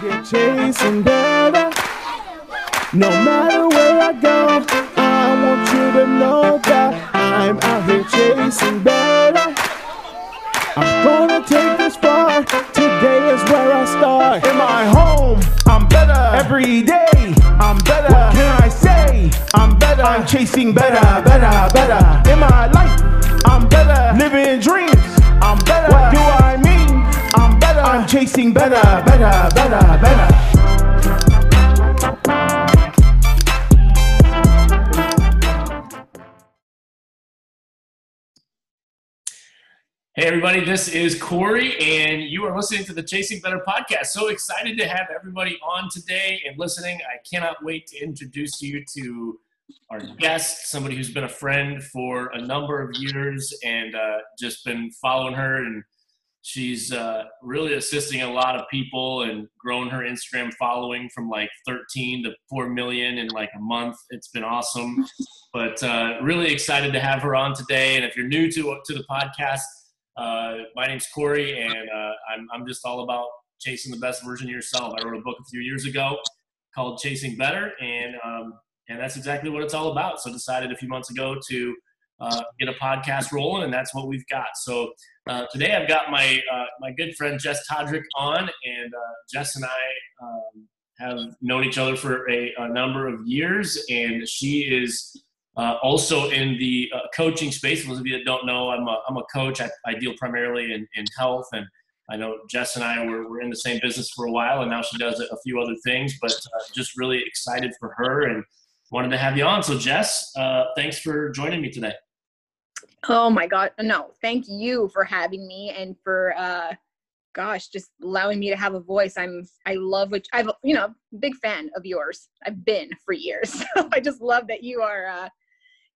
here chasing better. No matter where I go, I want you to know that I'm out here chasing better. I'm gonna take this far. Today is where I start. In my home, I'm better. Every day, I'm better. What can I say? I'm better. I'm chasing better, better, better. In my life, I'm better. Living dreams, I'm better. What do I? I'm chasing better, better, better, better. Hey, everybody, this is Corey, and you are listening to the Chasing Better podcast. So excited to have everybody on today and listening. I cannot wait to introduce you to our guest, somebody who's been a friend for a number of years and uh, just been following her. And she's uh, really assisting a lot of people and grown her Instagram following from like 13 to 4 million in like a month. It's been awesome. But uh, really excited to have her on today. And if you're new to, to the podcast, uh, my name's Corey, and uh, I'm, I'm just all about chasing the best version of yourself. I wrote a book a few years ago called Chasing Better, and um, and that's exactly what it's all about. So decided a few months ago to uh, get a podcast rolling, and that's what we've got. So uh, today I've got my uh, my good friend Jess Todrick on, and uh, Jess and I um, have known each other for a, a number of years, and she is uh, also in the uh, coaching space. For those of you that don't know, I'm a, I'm a coach. I, I deal primarily in, in health, and I know Jess and I were, were in the same business for a while, and now she does a, few other things. But just really excited for her and wanted to have you on. So, Jess, thanks for joining me today. Oh my God. No, thank you for having me and for, uh, gosh, just allowing me to have a voice. I'm, I love which I've, you know, big fan of yours. I've been for years. So I just love that you are, uh,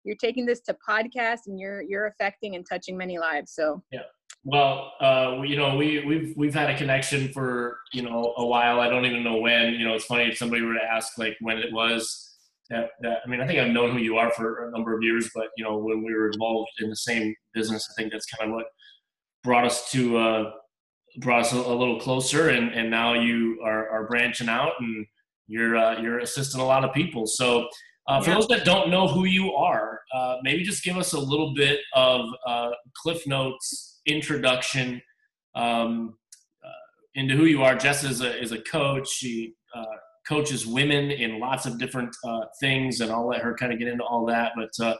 you're taking this to podcast and you're, you're affecting and touching many lives. So Yeah. Well, uh, you know, we we've we've had a connection for you know a while. I don't even know when. You know, it's funny if somebody were to ask like when it was. That, that I mean, I think I've known who you are for a number of years, but you know, when we were involved in the same business, I think that's kind of what brought us to uh, brought us a, a little closer. And and now you are, are branching out and you're uh, you're assisting a lot of people. So. Uh, for Yeah. those that don't know who you are, uh, maybe just give us a little bit of uh, Cliff Notes introduction um, uh, into who you are. Jess is a, is a coach. She uh, coaches women in lots of different uh, things, and I'll let her kind of get into all that. But uh,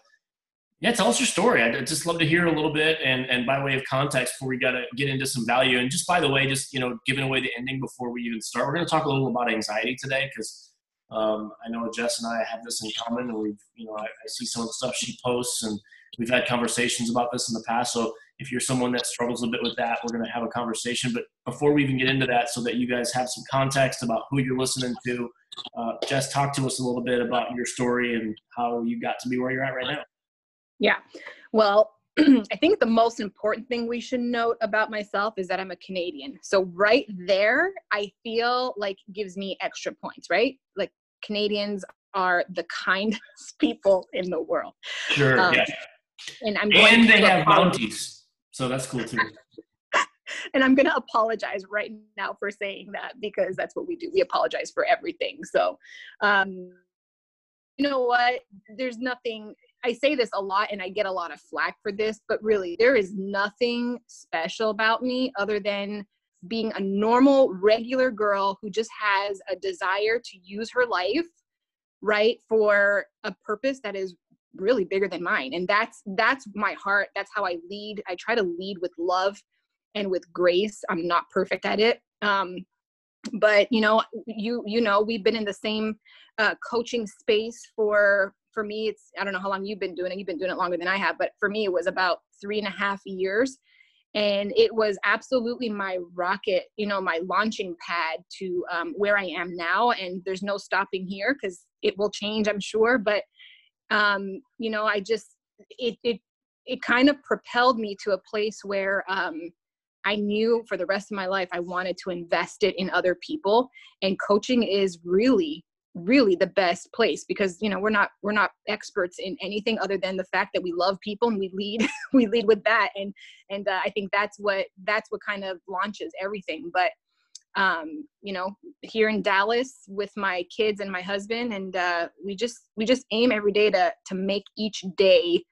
yeah, tell us your story. I'd just love to hear a little bit, and, and by way of context, before we got to get into some value. And just by the way, just you know, giving away the ending before we even start, we're going to talk a little about anxiety today because um, I know Jess and I have this in common, and we've, you know, I, I see some of the stuff she posts, and we've had conversations about this in the past. So if you're someone that struggles a bit with that, we're going to have a conversation. But before we even get into that, so that you guys have some context about who you're listening to, uh, Jess, talk to us a little bit about your story and how you got to be where you're at right now. Yeah. Well, I think the most important thing we should note about myself is that I'm a Canadian. So right there, I feel like gives me extra points, right? Like Canadians are the kindest people in the world. Sure. Um, yeah. And I'm going And they have apolo- bounties, so that's cool too. and I'm going to apologize right now for saying that because that's what we do. We apologize for everything. So, um, you know what? There's nothing. I say this a lot, and I get a lot of flack for this, but really, there is nothing special about me other than being a normal, regular girl who just has a desire to use her life, right, for a purpose that is really bigger than mine. And that's that's my heart. That's how i lead. I try to lead with love and with grace. I'm not perfect at it. Um but you know you you know we've been in the same uh, coaching space for for me it's i don't know how long you've been doing it. You've been doing it longer than i have but for me it was about three and a half years. And it was absolutely my rocket you know my launching pad to um, where i am now. And there's no stopping here because it will change i'm sure. But um, you know i just it it it kind of propelled me to a place where um, I knew for the rest of my life I wanted to invest it in other people and coaching is really really the best place because you know we're not we're not experts in anything other than the fact that we love people and we lead we lead with that and and uh, I think that's what that's what kind of launches everything but um, you know, here in Dallas with my kids and my husband, and uh, we just we just aim every day to to make each day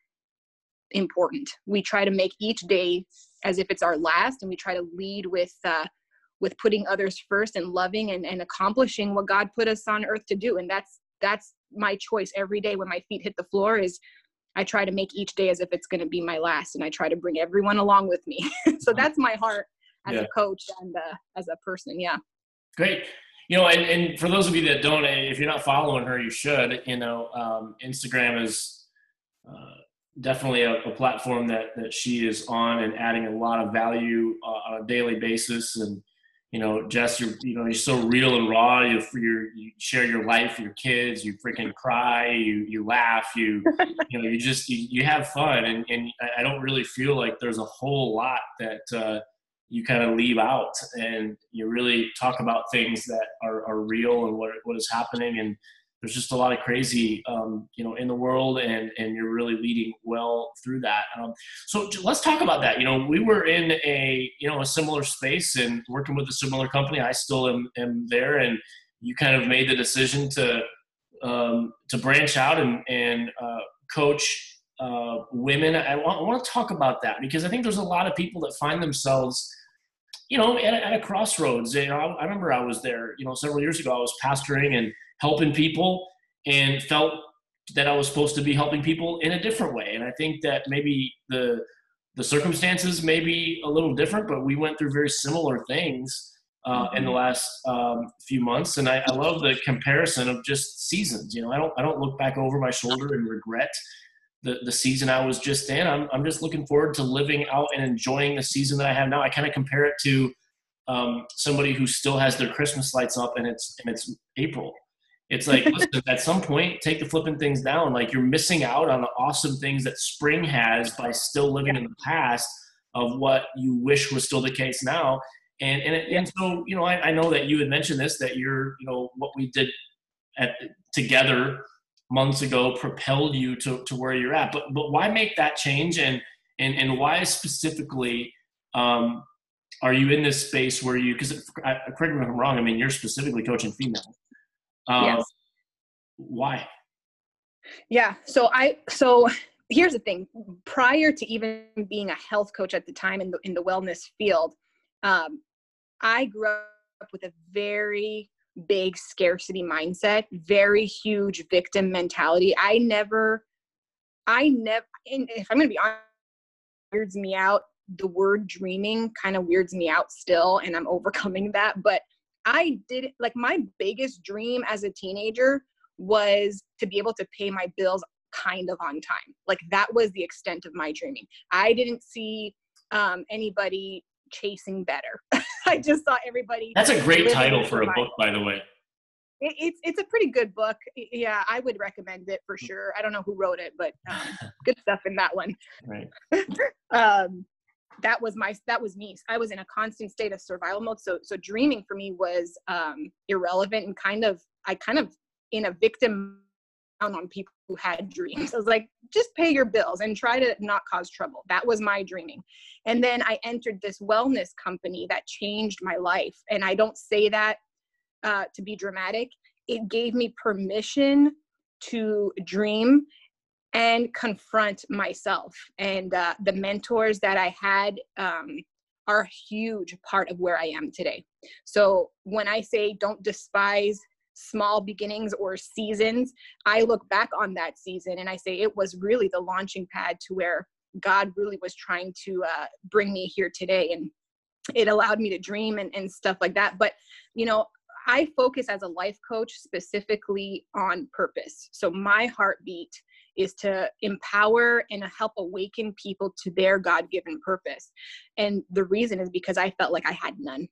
important. We try to make each day as if it's our last, and we try to lead with uh, with putting others first and loving and, and accomplishing what God put us on earth to do. And that's that's my choice every day when my feet hit the floor is I try to make each day as if it's going to be my last, and I try to bring everyone along with me. so that's my heart as yeah. a coach and uh, as a person. Yeah. Great. You know, and, and for those of you that don't, if you're not following her, you should. You know, um, Instagram is uh, definitely a, a, platform that that she is on and adding a lot of value uh, on a daily basis. And you know, Jess, you're you know you're so real and raw. You you share your life, your kids. You freaking cry. You you laugh. You you know you just you, you have fun. And and I don't really feel like there's a whole lot that. Uh, you kind of leave out and you really talk about things that are, are real and what, what is happening. And there's just a lot of crazy um, you know in the world and and you're really leading well through that. Um, so let's talk about that. You know we were in a you know a similar space and working with a similar company. I still am, am there and you kind of made the decision to um, to branch out and and uh, coach uh, women. I want, I want to talk about that because i think there's a lot of people that find themselves you know, at a, at a crossroads. You know, I, I, remember I was there, you know, several years ago. I was pastoring and helping people, and felt that I was supposed to be helping people in a different way. And I think that maybe the the circumstances may be a little different, but we went through very similar things uh, in the mm-hmm. last um, few months. And I, I love the comparison of just seasons. You know, I don't I don't look back over my shoulder and regret the, the season I was just in. I'm, I'm just looking forward to living out and enjoying the season that I have now. I kind of compare it to um, somebody who still has their Christmas lights up and it's and it's April. It's like listen, at some point, take the flipping things down. Like you're missing out on the awesome things that spring has by still living in the past of what you wish was still the case now. And and, it, and so you know, I, I know that you had mentioned this that you're you know what we did at together months ago propelled you to, to where you're at. But but why make that change and and and why specifically um, are you in this space where you because correct me if I'm wrong. I mean you're specifically coaching females. Um, yes. Why? Yeah. So I so here's the thing. Prior to even being a health coach at the time in the in the wellness field, um, I grew up with a very big scarcity mindset, very huge victim mentality. I never, I never, if I'm going to be honest, weirds me out. The word dreaming kind of weirds me out still, and I'm overcoming that. But I did, like, my biggest dream as a teenager was to be able to pay my bills kind of on time. Like, that was the extent of my dreaming. I didn't see um, anybody chasing better. I just saw everybody. That's a great title for a book, by the way. It, it's it's a pretty good book. Yeah, I would recommend it for sure. I don't know who wrote it, but um, good stuff in that one. Right. um, that was my that was me. I was in a constant state of survival mode. So so dreaming for me was um, irrelevant and kind of I kind of in a victim on people who had dreams. I was like, just pay your bills and try to not cause trouble. That was my dreaming. And then I entered this wellness company that changed my life. And I don't say that uh, to be dramatic. It gave me permission to dream and confront myself. And uh, the mentors that I had um, are a huge part of where I am today. So when I say don't despise small beginnings or seasons, I look back on that season and I say it was really the launching pad to where God really was trying to uh, bring me here today. And it allowed me to dream and, and stuff like that. But, you know, I focus as a life coach specifically on purpose. So my heartbeat is to empower and help awaken people to their God given purpose. And the reason is because I felt like I had none.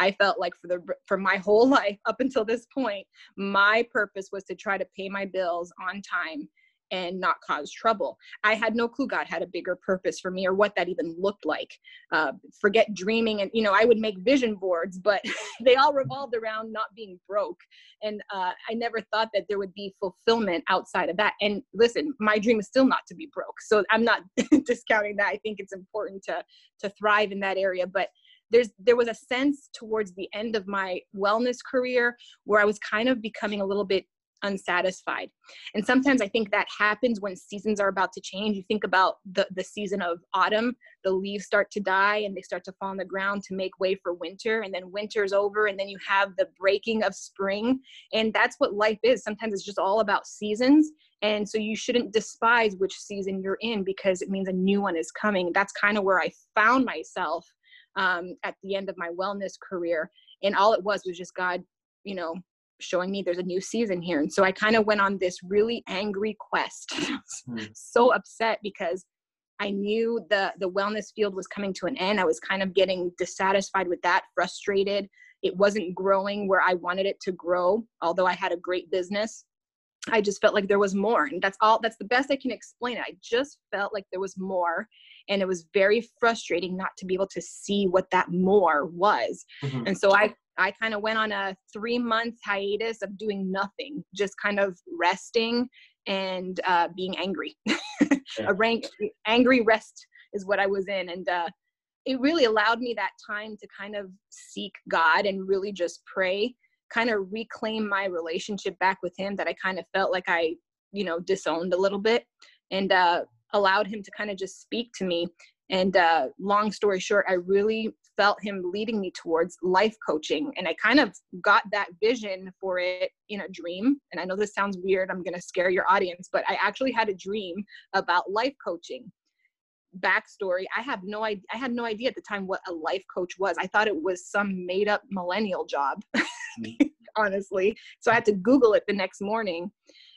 I felt like for the for my whole life up until this point, my purpose was to try to pay my bills on time and not cause trouble. I had no clue God had a bigger purpose for me or what that even looked like. Uh, forget dreaming and you know I would make vision boards, but they all revolved around not being broke. And uh, I never thought that there would be fulfillment outside of that. And listen, my dream is still not to be broke, so I'm not discounting that. I think it's important to to thrive in that area, but there's there was a sense towards the end of my wellness career where I was kind of becoming a little bit unsatisfied. And sometimes I think that happens when seasons are about to change. You think about the, the season of autumn, the leaves start to die and they start to fall on the ground to make way for winter. And then winter's over, and then you have the breaking of spring. And that's what life is. Sometimes it's just all about seasons. And so you shouldn't despise which season you're in because it means a new one is coming. That's kind of where I found myself um, at the end of my wellness career. And all it was was just God, you know, showing me there's a new season here. And so I kind of went on this really angry quest, hmm. so upset because I knew the the wellness field was coming to an end. I was kind of getting dissatisfied with that, frustrated. It wasn't growing where I wanted it to grow, although I had a great business. I just felt like there was more. And that's all that's the best I can explain it. I just felt like there was more. And it was very frustrating not to be able to see what that more was. Mm-hmm. And so I I kind of went on a three month hiatus of doing nothing, just kind of resting and uh, being angry. a rank, angry rest is what I was in. And uh, it really allowed me that time to kind of seek God and really just pray, kind of reclaim my relationship back with Him that I kind of felt like I, you know, disowned a little bit and uh, allowed Him to kind of just speak to me. And uh, long story short, I really felt him leading me towards life coaching. And I kind of got that vision for it in a dream. And I know this sounds weird, I'm going to scare your audience, but I actually had a dream about life coaching. Backstory I have no idea, I had no idea at the time what a life coach was. I thought it was some made up millennial job, honestly. So I had to Google it the next morning.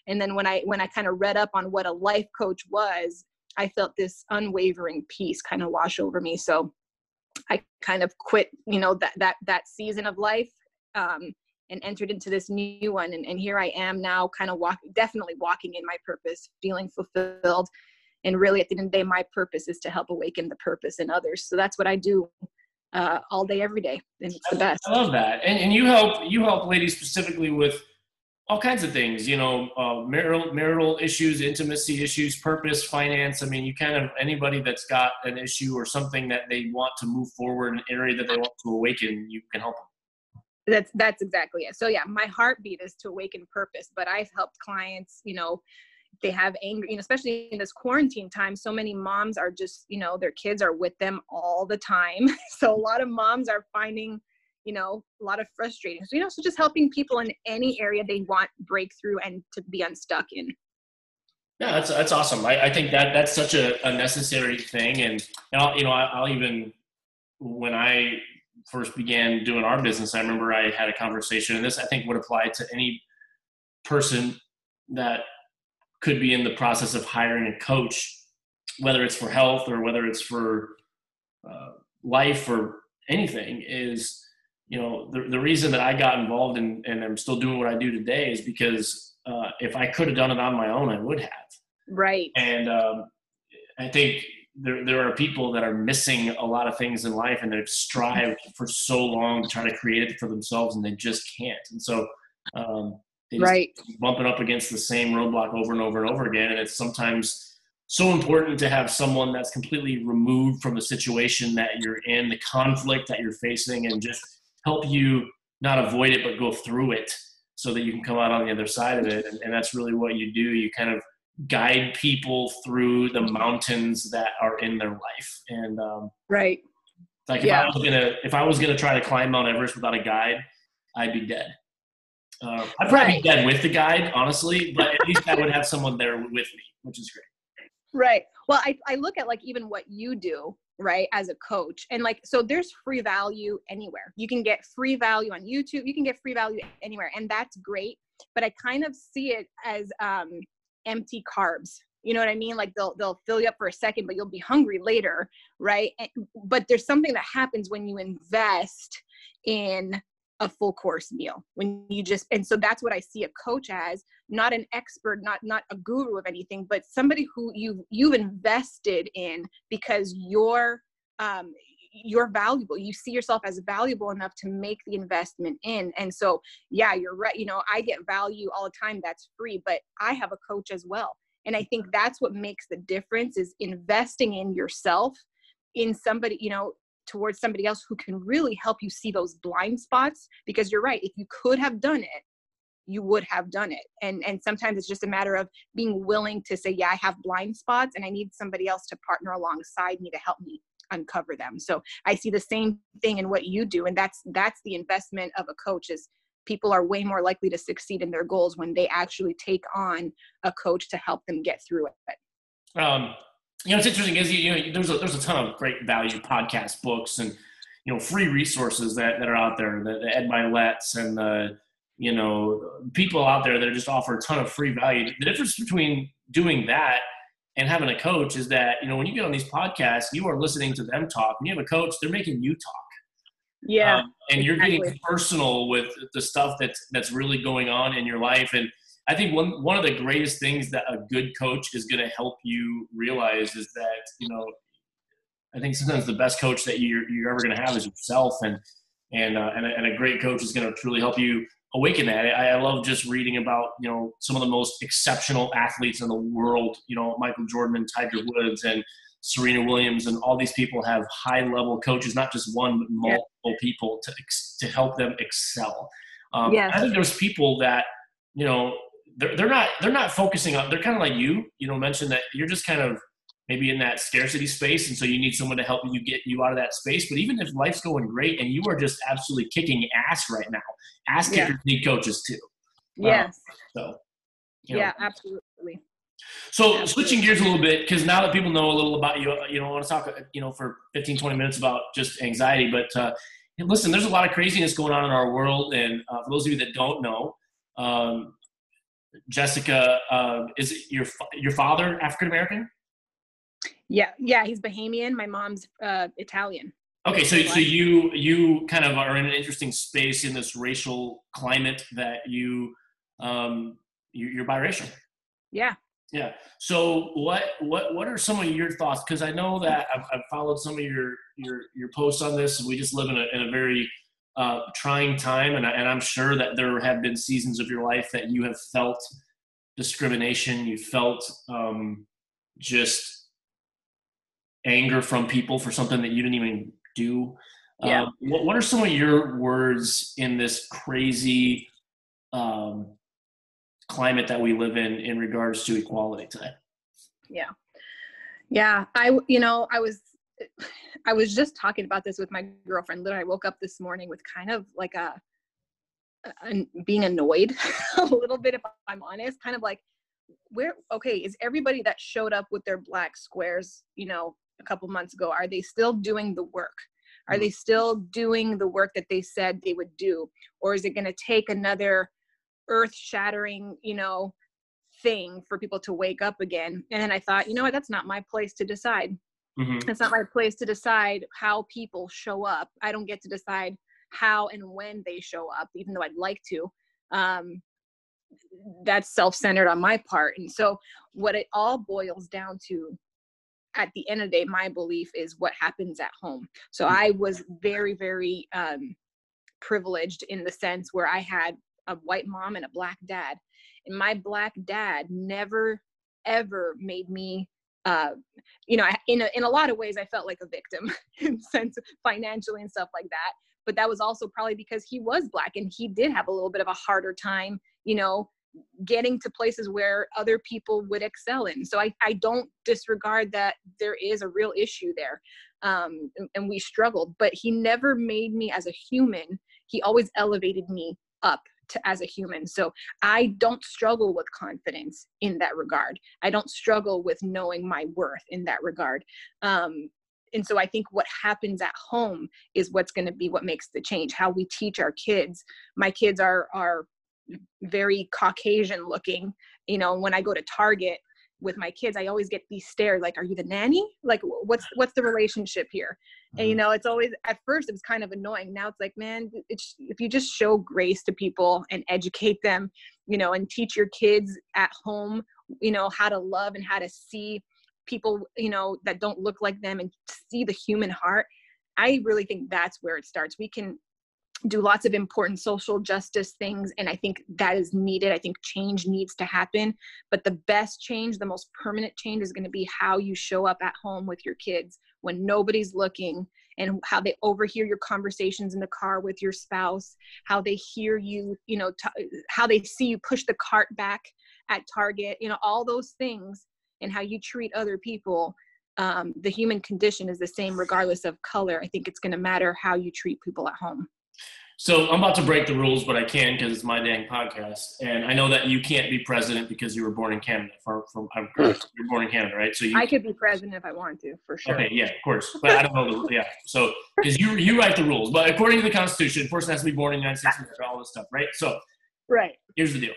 And then when I when I kind of read up on what a life coach was, I felt this unwavering peace kind of wash over me. So I kind of quit, you know, that that that season of life um, and entered into this new one. And, and here I am now, kind of walking, definitely walking in my purpose, feeling fulfilled. And really, at the end of the day, my purpose is to help awaken the purpose in others. So that's what I do uh, all day, every day, and it's the best. I love that. And, and you help you help ladies specifically with all kinds of things, you know, uh, marital marital issues, intimacy issues, purpose, finance. I mean, you kind of anybody that's got an issue or something that they want to move forward, in an area that they want to awaken, you can help them. That's that's exactly it. So yeah, my heartbeat is to awaken purpose, but I've helped clients, you know, they have anger, you know, especially in this quarantine time. So many moms are just, you know, their kids are with them all the time. So a lot of moms are finding you know a lot of frustrating so you know so just helping people in any area they want breakthrough and to be unstuck in yeah that's that's awesome i, I think that that's such a, a necessary thing and, and I'll, you know I, i'll even when i first began doing our business i remember i had a conversation and this i think would apply to any person that could be in the process of hiring a coach whether it's for health or whether it's for uh, life or anything is you know, the, the reason that I got involved in, and I'm still doing what I do today is because uh, if I could have done it on my own, I would have. Right. And um, I think there, there are people that are missing a lot of things in life and they've strived for so long to try to create it for themselves and they just can't. And so, um, right. bumping up against the same roadblock over and over and over again. And it's sometimes so important to have someone that's completely removed from the situation that you're in, the conflict that you're facing, and just help you not avoid it but go through it so that you can come out on the other side of it and, and that's really what you do you kind of guide people through the mountains that are in their life and um, right like if yeah. i was gonna if i was gonna try to climb mount everest without a guide i'd be dead uh, i'd probably right. be dead with the guide honestly but at least i would have someone there with me which is great. Right. Well I, I look at like even what you do right as a coach and like so there's free value anywhere. You can get free value on youtube. You can get free value anywhere and that's great but i kind of see it as um empty carbs. You know what i mean? Like they'll they'll fill you up for a second but you'll be hungry later right? And, but there's something that happens when you invest in a full course meal when you just and so that's what i see a coach as not an expert not not a guru of anything but somebody who you've you've invested in because you're um you're valuable. You see yourself as valuable enough to make the investment in. And so yeah you're right you know i get value all the time that's free but i have a coach as well. And i think that's what makes the difference is investing in yourself in somebody you know towards somebody else who can really help you see those blind spots because you're right if you could have done it you would have done it. And and sometimes it's just a matter of being willing to say yeah i have blind spots and i need somebody else to partner alongside me to help me uncover them. So i see the same thing in what you do and that's that's the investment of a coach is people are way more likely to succeed in their goals when they actually take on a coach to help them get through it. Um, you know, it's interesting is you know there's a there's a ton of great value podcast books and you know free resources that, that are out there. The, the Ed Mylett's and the you know people out there that just offer a ton of free value. The difference between doing that and having a coach is that you know when you get on these podcasts, you are listening to them talk. When you have a coach, they're making you talk. Yeah, um, and you're getting personal with the stuff that's that's really going on in your life and I think one one of the greatest things that a good coach is going to help you realize is that you know I think sometimes the best coach that you're you're ever going to have is yourself, and and uh, and, a, and, a, great coach is going to truly help you awaken that. I, I, love just reading about you know some of the most exceptional athletes in the world. You know Michael Jordan and Tiger Woods and Serena Williams and all these people have high level coaches, not just one but multiple yeah. people to to help them excel. Um, yes. I think there's people that you know they're, they're not they're not focusing on they're kind of like you you know mentioned that you're just kind of maybe in that scarcity space and so you need someone to help you get you out of that space. But even if life's going great and you are just absolutely kicking ass right now ass kickers yeah. need coaches too. Yes. so you know. yeah absolutely. So switching gears a little bit because now that people know a little about you you know i want to talk you know for 15 20 minutes about just anxiety but uh, listen there's a lot of craziness going on in our world and uh, for those of you that don't know um, Jessica, uh, is your your father African American? Yeah, yeah, he's Bahamian. My mom's uh, Italian. Okay, so so you you kind of are in an interesting space in this racial climate that you um you, are biracial. Yeah. Yeah. So what what what are some of your thoughts? Because I know that I've, I've, followed some of your your your posts on this. We just live in a in a very uh, trying time, and, I, and I'm sure that there have been seasons of your life that you have felt discrimination, you felt um, just anger from people for something that you didn't even do. Yeah. Um, what, what are some of your words in this crazy um, climate that we live in in regards to equality today? Yeah. Yeah. I, you know, I was I was just talking about this with my girlfriend. Literally, I woke up this morning with kind of like a, a being annoyed a little bit, if I'm honest. Kind of like, where? Okay, is everybody that showed up with their black squares, you know, a couple months ago, are they still doing the work? Are they mm-hmm. still doing the work that they said they would do, or is it going to take another earth-shattering, you know, thing for people to wake up again? And then I thought, you know what? That's not my place to decide Mm-hmm. It's not my place to decide how people show up. I don't get to decide how and when they show up, even though I'd like to. Um, that's self centered on my part. And so, what it all boils down to at the end of the day, my belief is what happens at home. So, I was very, very um, privileged in the sense where I had a white mom and a black dad. And my black dad never, ever made me uh, you know, in a, in a lot of ways, I felt like a victim in sense financially and stuff like that. But that was also probably because he was black and he did have a little bit of a harder time, you know, getting to places where other people would excel in. So I, I don't disregard that there is a real issue there. Um, and, and we struggled, but he never made me as a human. He always elevated me up to as a human. So I don't struggle with confidence in that regard. I don't struggle with knowing my worth in that regard. Um, and so I think what happens at home is what's going to be what makes the change. How we teach our kids. My kids are are very Caucasian looking. You know, when I go to Target, with my kids i always get these stares like are you the nanny? Like what's what's the relationship here? And you mm-hmm. know it's always at first it was kind of annoying. Now it's like man it's if you just show grace to people and educate them you know and teach your kids at home you know how to love and how to see people you know that don't look like them and see the human heart i really think that's where it starts. We can do lots of important social justice things and i think that is needed. I think change needs to happen but the best change the most permanent change is going to be how you show up at home with your kids when nobody's looking and how they overhear your conversations in the car with your spouse how they hear you you know t- how they see you push the cart back at target you know all those things and how you treat other people um, the human condition is the same regardless of color. I think it's going to matter how you treat people at home so I'm about to break the rules, but I can because it's my dang podcast, and I know that you can't be president because you were born in Canada. From, from I'm correct. Hmm. You're born in Canada, right? So you, I could be president if I wanted to, for sure. Okay, yeah, of course, but I don't know the yeah. So because you you write the rules, but according to the Constitution, a person has to be born in the United States, all this stuff, right? So right. Here's the deal.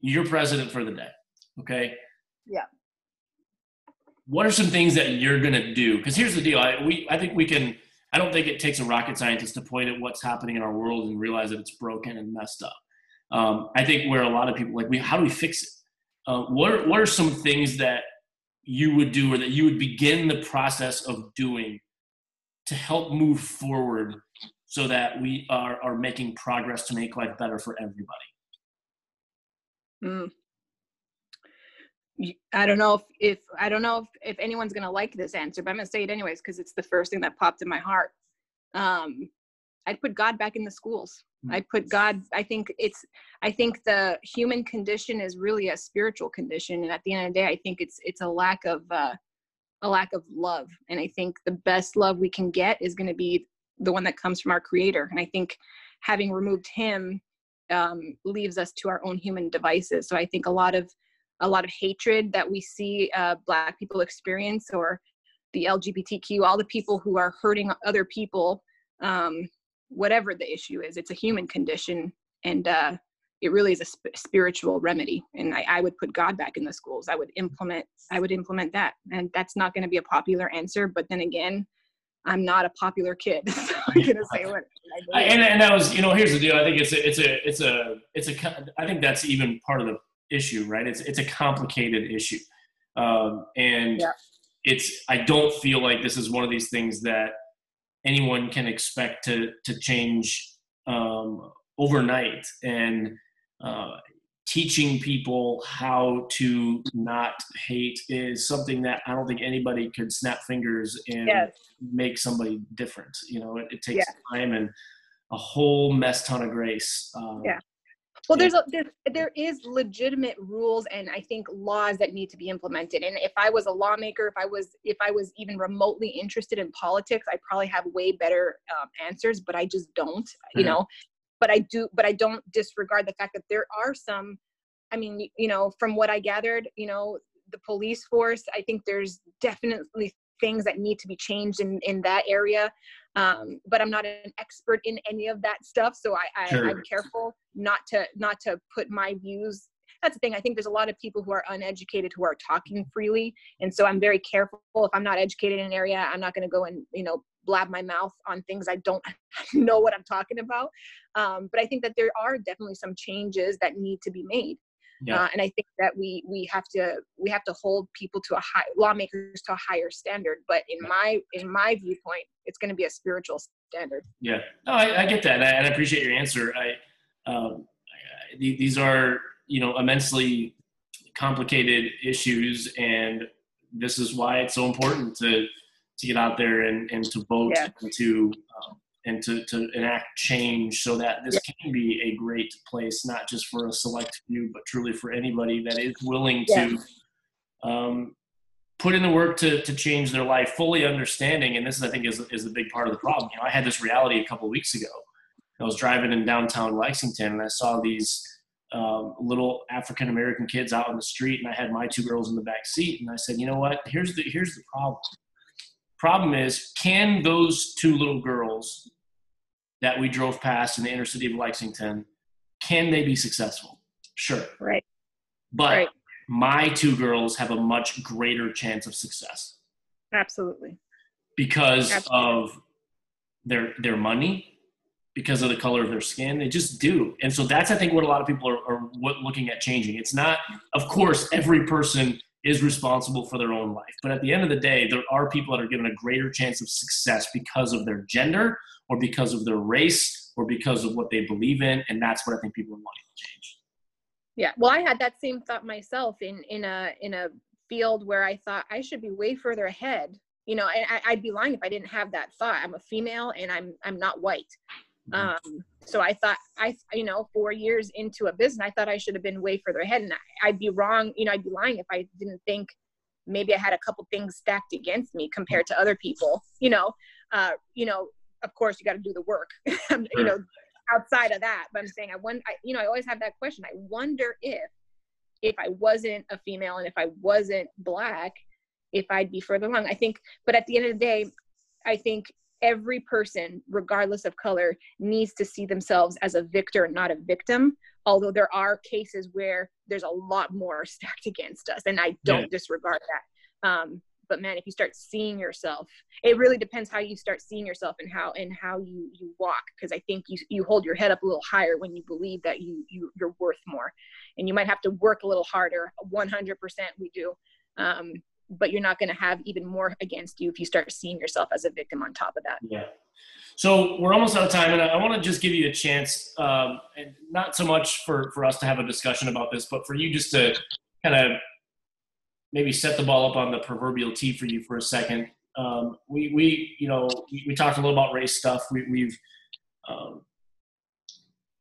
You're president for the day, okay? Yeah. What are some things that you're gonna do? Because here's the deal. I we I think we can I don't think it takes a rocket scientist to point at what's happening in our world and realize that it's broken and messed up. Um, I think where a lot of people like, we, how do we fix it? Uh, what are, what are some things that you would do or that you would begin the process of doing to help move forward so that we are, are making progress to make life better for everybody? Mm. I don't know if, if I don't know if, if anyone's gonna like this answer, but I'm gonna say it anyways because it's the first thing that popped in my heart. Um, I'd put God back in the schools. Mm. I'd put God. I think it's. I think the human condition is really a spiritual condition, and at the end of the day, I think it's it's a lack of uh, a lack of love. And I think the best love we can get is going to be the one that comes from our Creator. And I think having removed Him um, leaves us to our own human devices. So I think a lot of a lot of hatred that we see uh, black people experience or the lgbtq all the people who are hurting other people um, whatever the issue is it's a human condition and uh, it really is a sp- spiritual remedy. And I, I, would put god back in the schools. I would implement i would implement that. And that's not going to be a popular answer but then again i'm not a popular kid. So i'm going to say what I and, and that was you know here's the deal. I think it's a it's a it's a it's a i think that's even part of the issue, right? It's it's a complicated issue, um, and yeah. it's. I don't feel like this is one of these things that anyone can expect to to change um, overnight. And uh, teaching people how to not hate is something that I don't think anybody could snap fingers and yes. make somebody different. You know, it, it takes yeah. time and a whole mess ton of grace. Um, yeah well there's a there, there is legitimate rules and i think laws that need to be implemented. And if i was a lawmaker if i was if i was even remotely interested in politics i probably have way better um, answers but i just don't you mm-hmm. know? But i do but i don't disregard the fact that there are some i mean you know from what i gathered you know the police force i think there's definitely things that need to be changed in in that area um, but i'm not an expert in any of that stuff so i, I sure. i'm careful not to not to put my views that's the thing i think there's a lot of people who are uneducated who are talking freely and so i'm very careful if i'm not educated in an area i'm not going to go and you know blab my mouth on things i don't know what i'm talking about um, but i think that there are definitely some changes that need to be made yeah. Uh, and I think that we we have to we have to hold people to a high lawmakers to a higher standard. But in my in my viewpoint, it's going to be a spiritual standard. Yeah, no, I, I get that, and I, and I, appreciate your answer. I, um, I, these are you know immensely complicated issues, and this is why it's so important to to get out there and, and to vote yeah. and to um, and to, to enact change so that this can be a great place, not just for a select few, but truly for anybody that is willing to um, put in the work to, to change their life, fully understanding. And this, I think, is, is the big part of the problem. You know, I had this reality a couple of weeks ago. I was driving in downtown Lexington and I saw these um, little African American kids out on the street, and I had my two girls in the back seat. And I said, you know what? Here's the here's the problem. Problem is, can those two little girls that we drove past in the inner city of Lexington, can they be successful? Sure. Right. But right. my two girls have a much greater chance of success. Absolutely. Because Absolutely. of their their money, because of the color of their skin, they just do. And so that's I think what a lot of people are, are looking at changing. It's not, of course, every person is responsible for their own life. But at the end of the day, there are people that are given a greater chance of success because of their gender or because of their race or because of what they believe in. And that's what I think people are wanting to change. Yeah. Well, I had that same thought myself in, in a, in a field where I thought I should be way further ahead you know and I, i'd be lying if i didn't have that thought i'm a female and i'm i'm not white. Um so i thought i you know four years into a business i thought i should have been way further ahead. And I, i'd be wrong you know i'd be lying if i didn't think maybe i had a couple things stacked against me compared to other people you know? Uh you know of course you got to do the work you know outside of that. But i'm saying i wonder I, you know i always have that question. I wonder if if i wasn't a female and if i wasn't black if i'd be further along. I think but at the end of the day i think every person regardless of color needs to see themselves as a victor not a victim. Although there are cases where there's a lot more stacked against us and i don't Yeah. disregard that. Um, but man if you start seeing yourself it really depends how you start seeing yourself and how and how you you walk because i think you you hold your head up a little higher when you believe that you, you you're worth more. And you might have to work a little harder 100% we do. Um, but you're not going to have even more against you if you start seeing yourself as a victim on top of that Yeah. So we're almost out of time, and I want to just give you a chance, um, and not so much for, for us to have a discussion about this, but for you just to kind of maybe set the ball up on the proverbial tee for you for a second. Um, we, we, you know, we, we talked a little about race stuff. We, we've, um,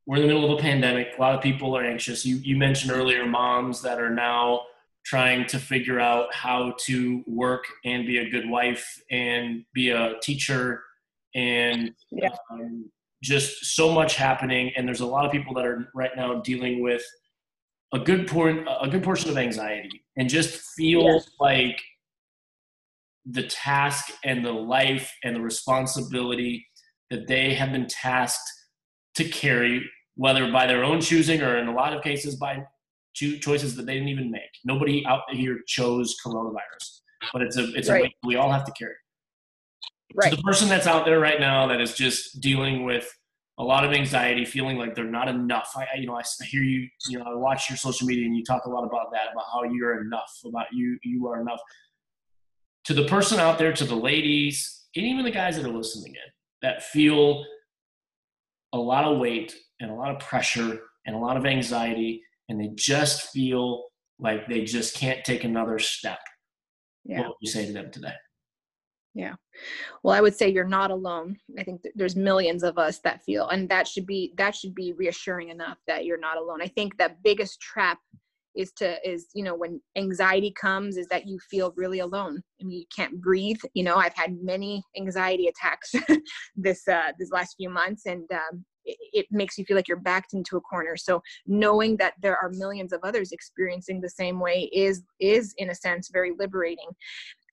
we're in the middle of a pandemic. A lot of people are anxious. You, you mentioned earlier moms that are now trying to figure out how to work and be a good wife and be a teacher and Yeah. um, just so much happening. And there's a lot of people that are right now dealing with a good por- a good portion of anxiety and just feel Yeah. like the task and the life and the responsibility that they have been tasked to carry, whether by their own choosing or in a lot of cases by cho- choices that they didn't even make. Nobody out here chose coronavirus, but it's a it's a weight we all have to carry. right So the person that's out there right now that is just dealing with a lot of anxiety, feeling like they're not enough. I, I you know, I hear you, you know, I watch your social media and you talk a lot about that, about how you're enough, about you, you are enough. To the person out there, to the ladies, and even the guys that are listening in, that feel a lot of weight and a lot of pressure and a lot of anxiety, and they just feel like they just can't take another step. yeah What would you say to them today? Yeah. Well i would say you're not alone i think th- there's millions of us that feel and that should be that should be reassuring enough that you're not alone i think the biggest trap is to is you know when anxiety comes is that you feel really alone and you can't breathe you know i've had many anxiety attacks this uh this last few months and um it, makes you feel like you're backed into a corner so knowing that there are millions of others experiencing the same way is is in a sense very liberating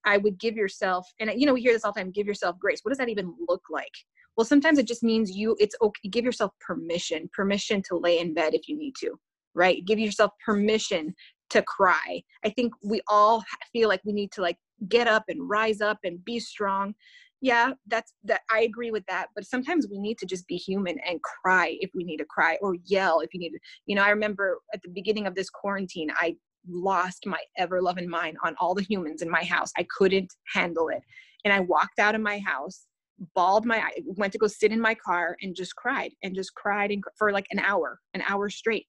I would give yourself, and you know, we hear this all the time, give yourself grace. What does that even look like? Well, sometimes it just means you, it's okay, give yourself permission, permission to lay in bed if you need to, right? Give yourself permission to cry. I think we all feel like we need to like get up and rise up and be strong. Yeah, that's that. I agree with that. But sometimes we need to just be human and cry if we need to cry or yell if you need to. You know, I remember at the beginning of this quarantine, I lost my ever loving mind on all the humans in my house. I couldn't handle it. And I walked out of my house, bawled my eye, went to go sit in my car and just cried and just cried and, for like an hour, an hour straight.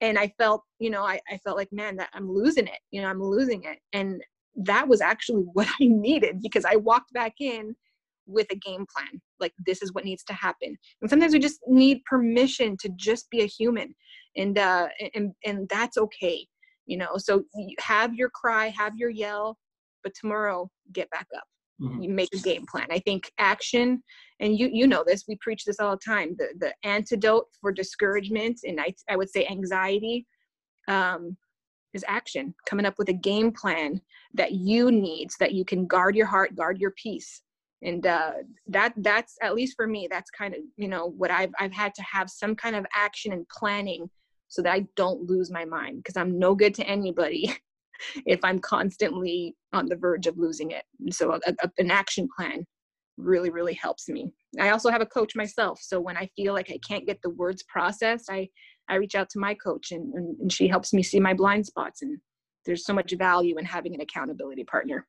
And I felt, you know, I, I felt like, man, that I'm losing it. You know, I'm losing it. And that was actually what I needed because I walked back in with a game plan. Like this is what needs to happen. And sometimes we just need permission to just be a human. And uh and and that's okay you know so you have your cry have your yell but tomorrow get back up Mhm. you make a game plan i think action and you you know this we preach this all the time the the antidote for discouragement and i, I would say anxiety um, is action coming up with a game plan that you need so that you can guard your heart guard your peace and uh, that that's at least for me that's kind of you know what i've i've had to have some kind of action and planning so that I don't lose my mind because I'm no good to anybody if I'm constantly on the verge of losing it. So a, a, an action plan really, really helps me. I also have a coach myself. So when I feel like I can't get the words processed, I, I reach out to my coach and, and, and she helps me see my blind spots. And there's so much value in having an accountability partner.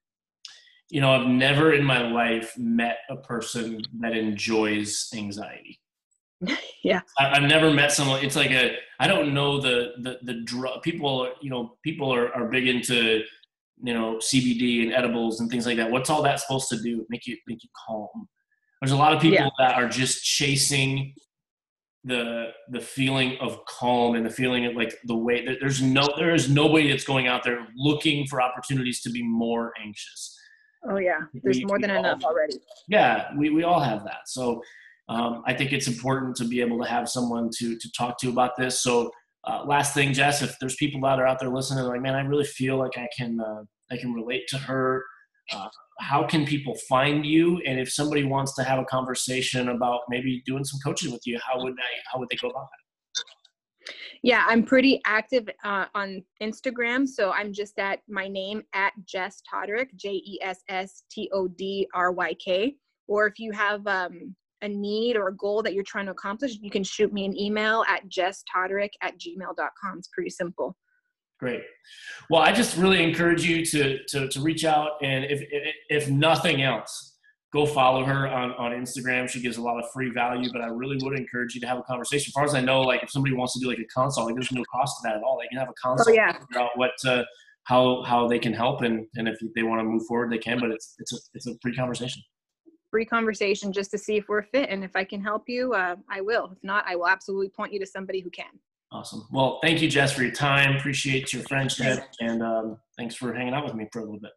You know, I've never in my life met a person that enjoys anxiety. yeah. I, I've never met someone. It's like a I don't know the the the drug. People, you know, people are, are big into you know CBD and edibles and things like that. What's all that supposed to do? Make you make you calm. There's a lot of people Yeah. that are just chasing the the feeling of calm and the feeling of like the way that there's no there is nobody that's going out there looking for opportunities to be more anxious. Oh yeah, there's We- more than enough do. already. Yeah, we, we all have that. So um, I think it's important to be able to have someone to to talk to about this. So uh, last thing, Jess, if there's people that are out there listening, like, man, I really feel like I can uh, I can relate to her. Uh, how can people find you? And if somebody wants to have a conversation about maybe doing some coaching with you, how would I how would they go about that? Yeah, I'm pretty active uh, on Instagram. So I'm just at my name at Jess Todryk, J E S S T O D R Y K. Or if you have um, a need or a goal that you're trying to accomplish, you can shoot me an email at jesstodryk at gmail.com. It's pretty simple. Great. Well, I just really encourage you to to, to reach out and if, if if nothing else, go follow her on, on Instagram. She gives a lot of free value, but I really would encourage you to have a conversation. As far as I know, like if somebody wants to do like a consult, like there's no cost to that at all. They can have a consult, Oh, yeah. figure out what uh, how how they can help, and and if they want to move forward, they can. But it's it's a it's a free conversation. Free conversation just to see if we're fit. And if I can help you, uh, I will. If not, I will absolutely point you to somebody who can. Awesome. Well, thank you, Jess, for your time. Appreciate your friendship, and um, thanks for hanging out with me for a little bit.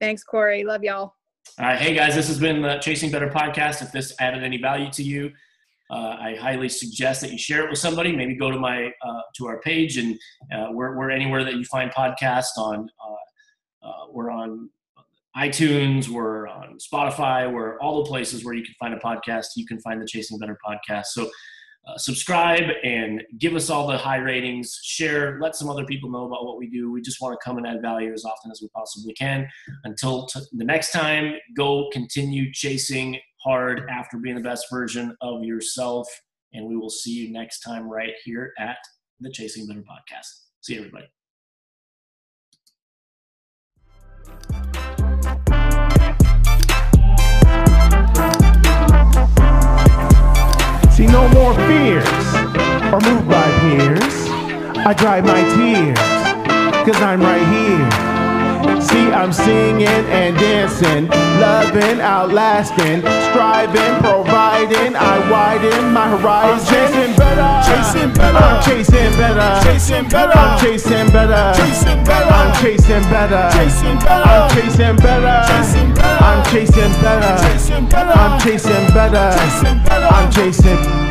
Thanks, Corey. Love y'all. All right, hey guys, this has been the Chasing Better podcast. If this added any value to you, uh, I highly suggest that you share it with somebody. Maybe go to my uh, to our page, and uh, we're we're anywhere that you find podcasts on. Uh, uh, we're on iTunes, we're on Spotify, we're all the places where you can find a podcast. You can find the Chasing Better podcast. So. Uh, subscribe and give us all the high ratings. Share, let some other people know about what we do. We just want to come and add value as often as we possibly can until t- the next time, go continue chasing hard after being the best version of yourself. And we will see you next time right here at the Chasing Better podcast. See you, everybody. See no more fears or moved by peers. I dry my tears, cause I'm right here. See, I'm singing and dancing, loving, outlasting, striving, providing. I widen my horizon. chasing better, chasing better. I'm chasing better, chasing better. I'm chasing better, chasing better. I'm chasing better, chasing better. I'm chasing better, chasing better. I'm chasing better, chasing better. I'm chasing better, chasing better. I'm chasing.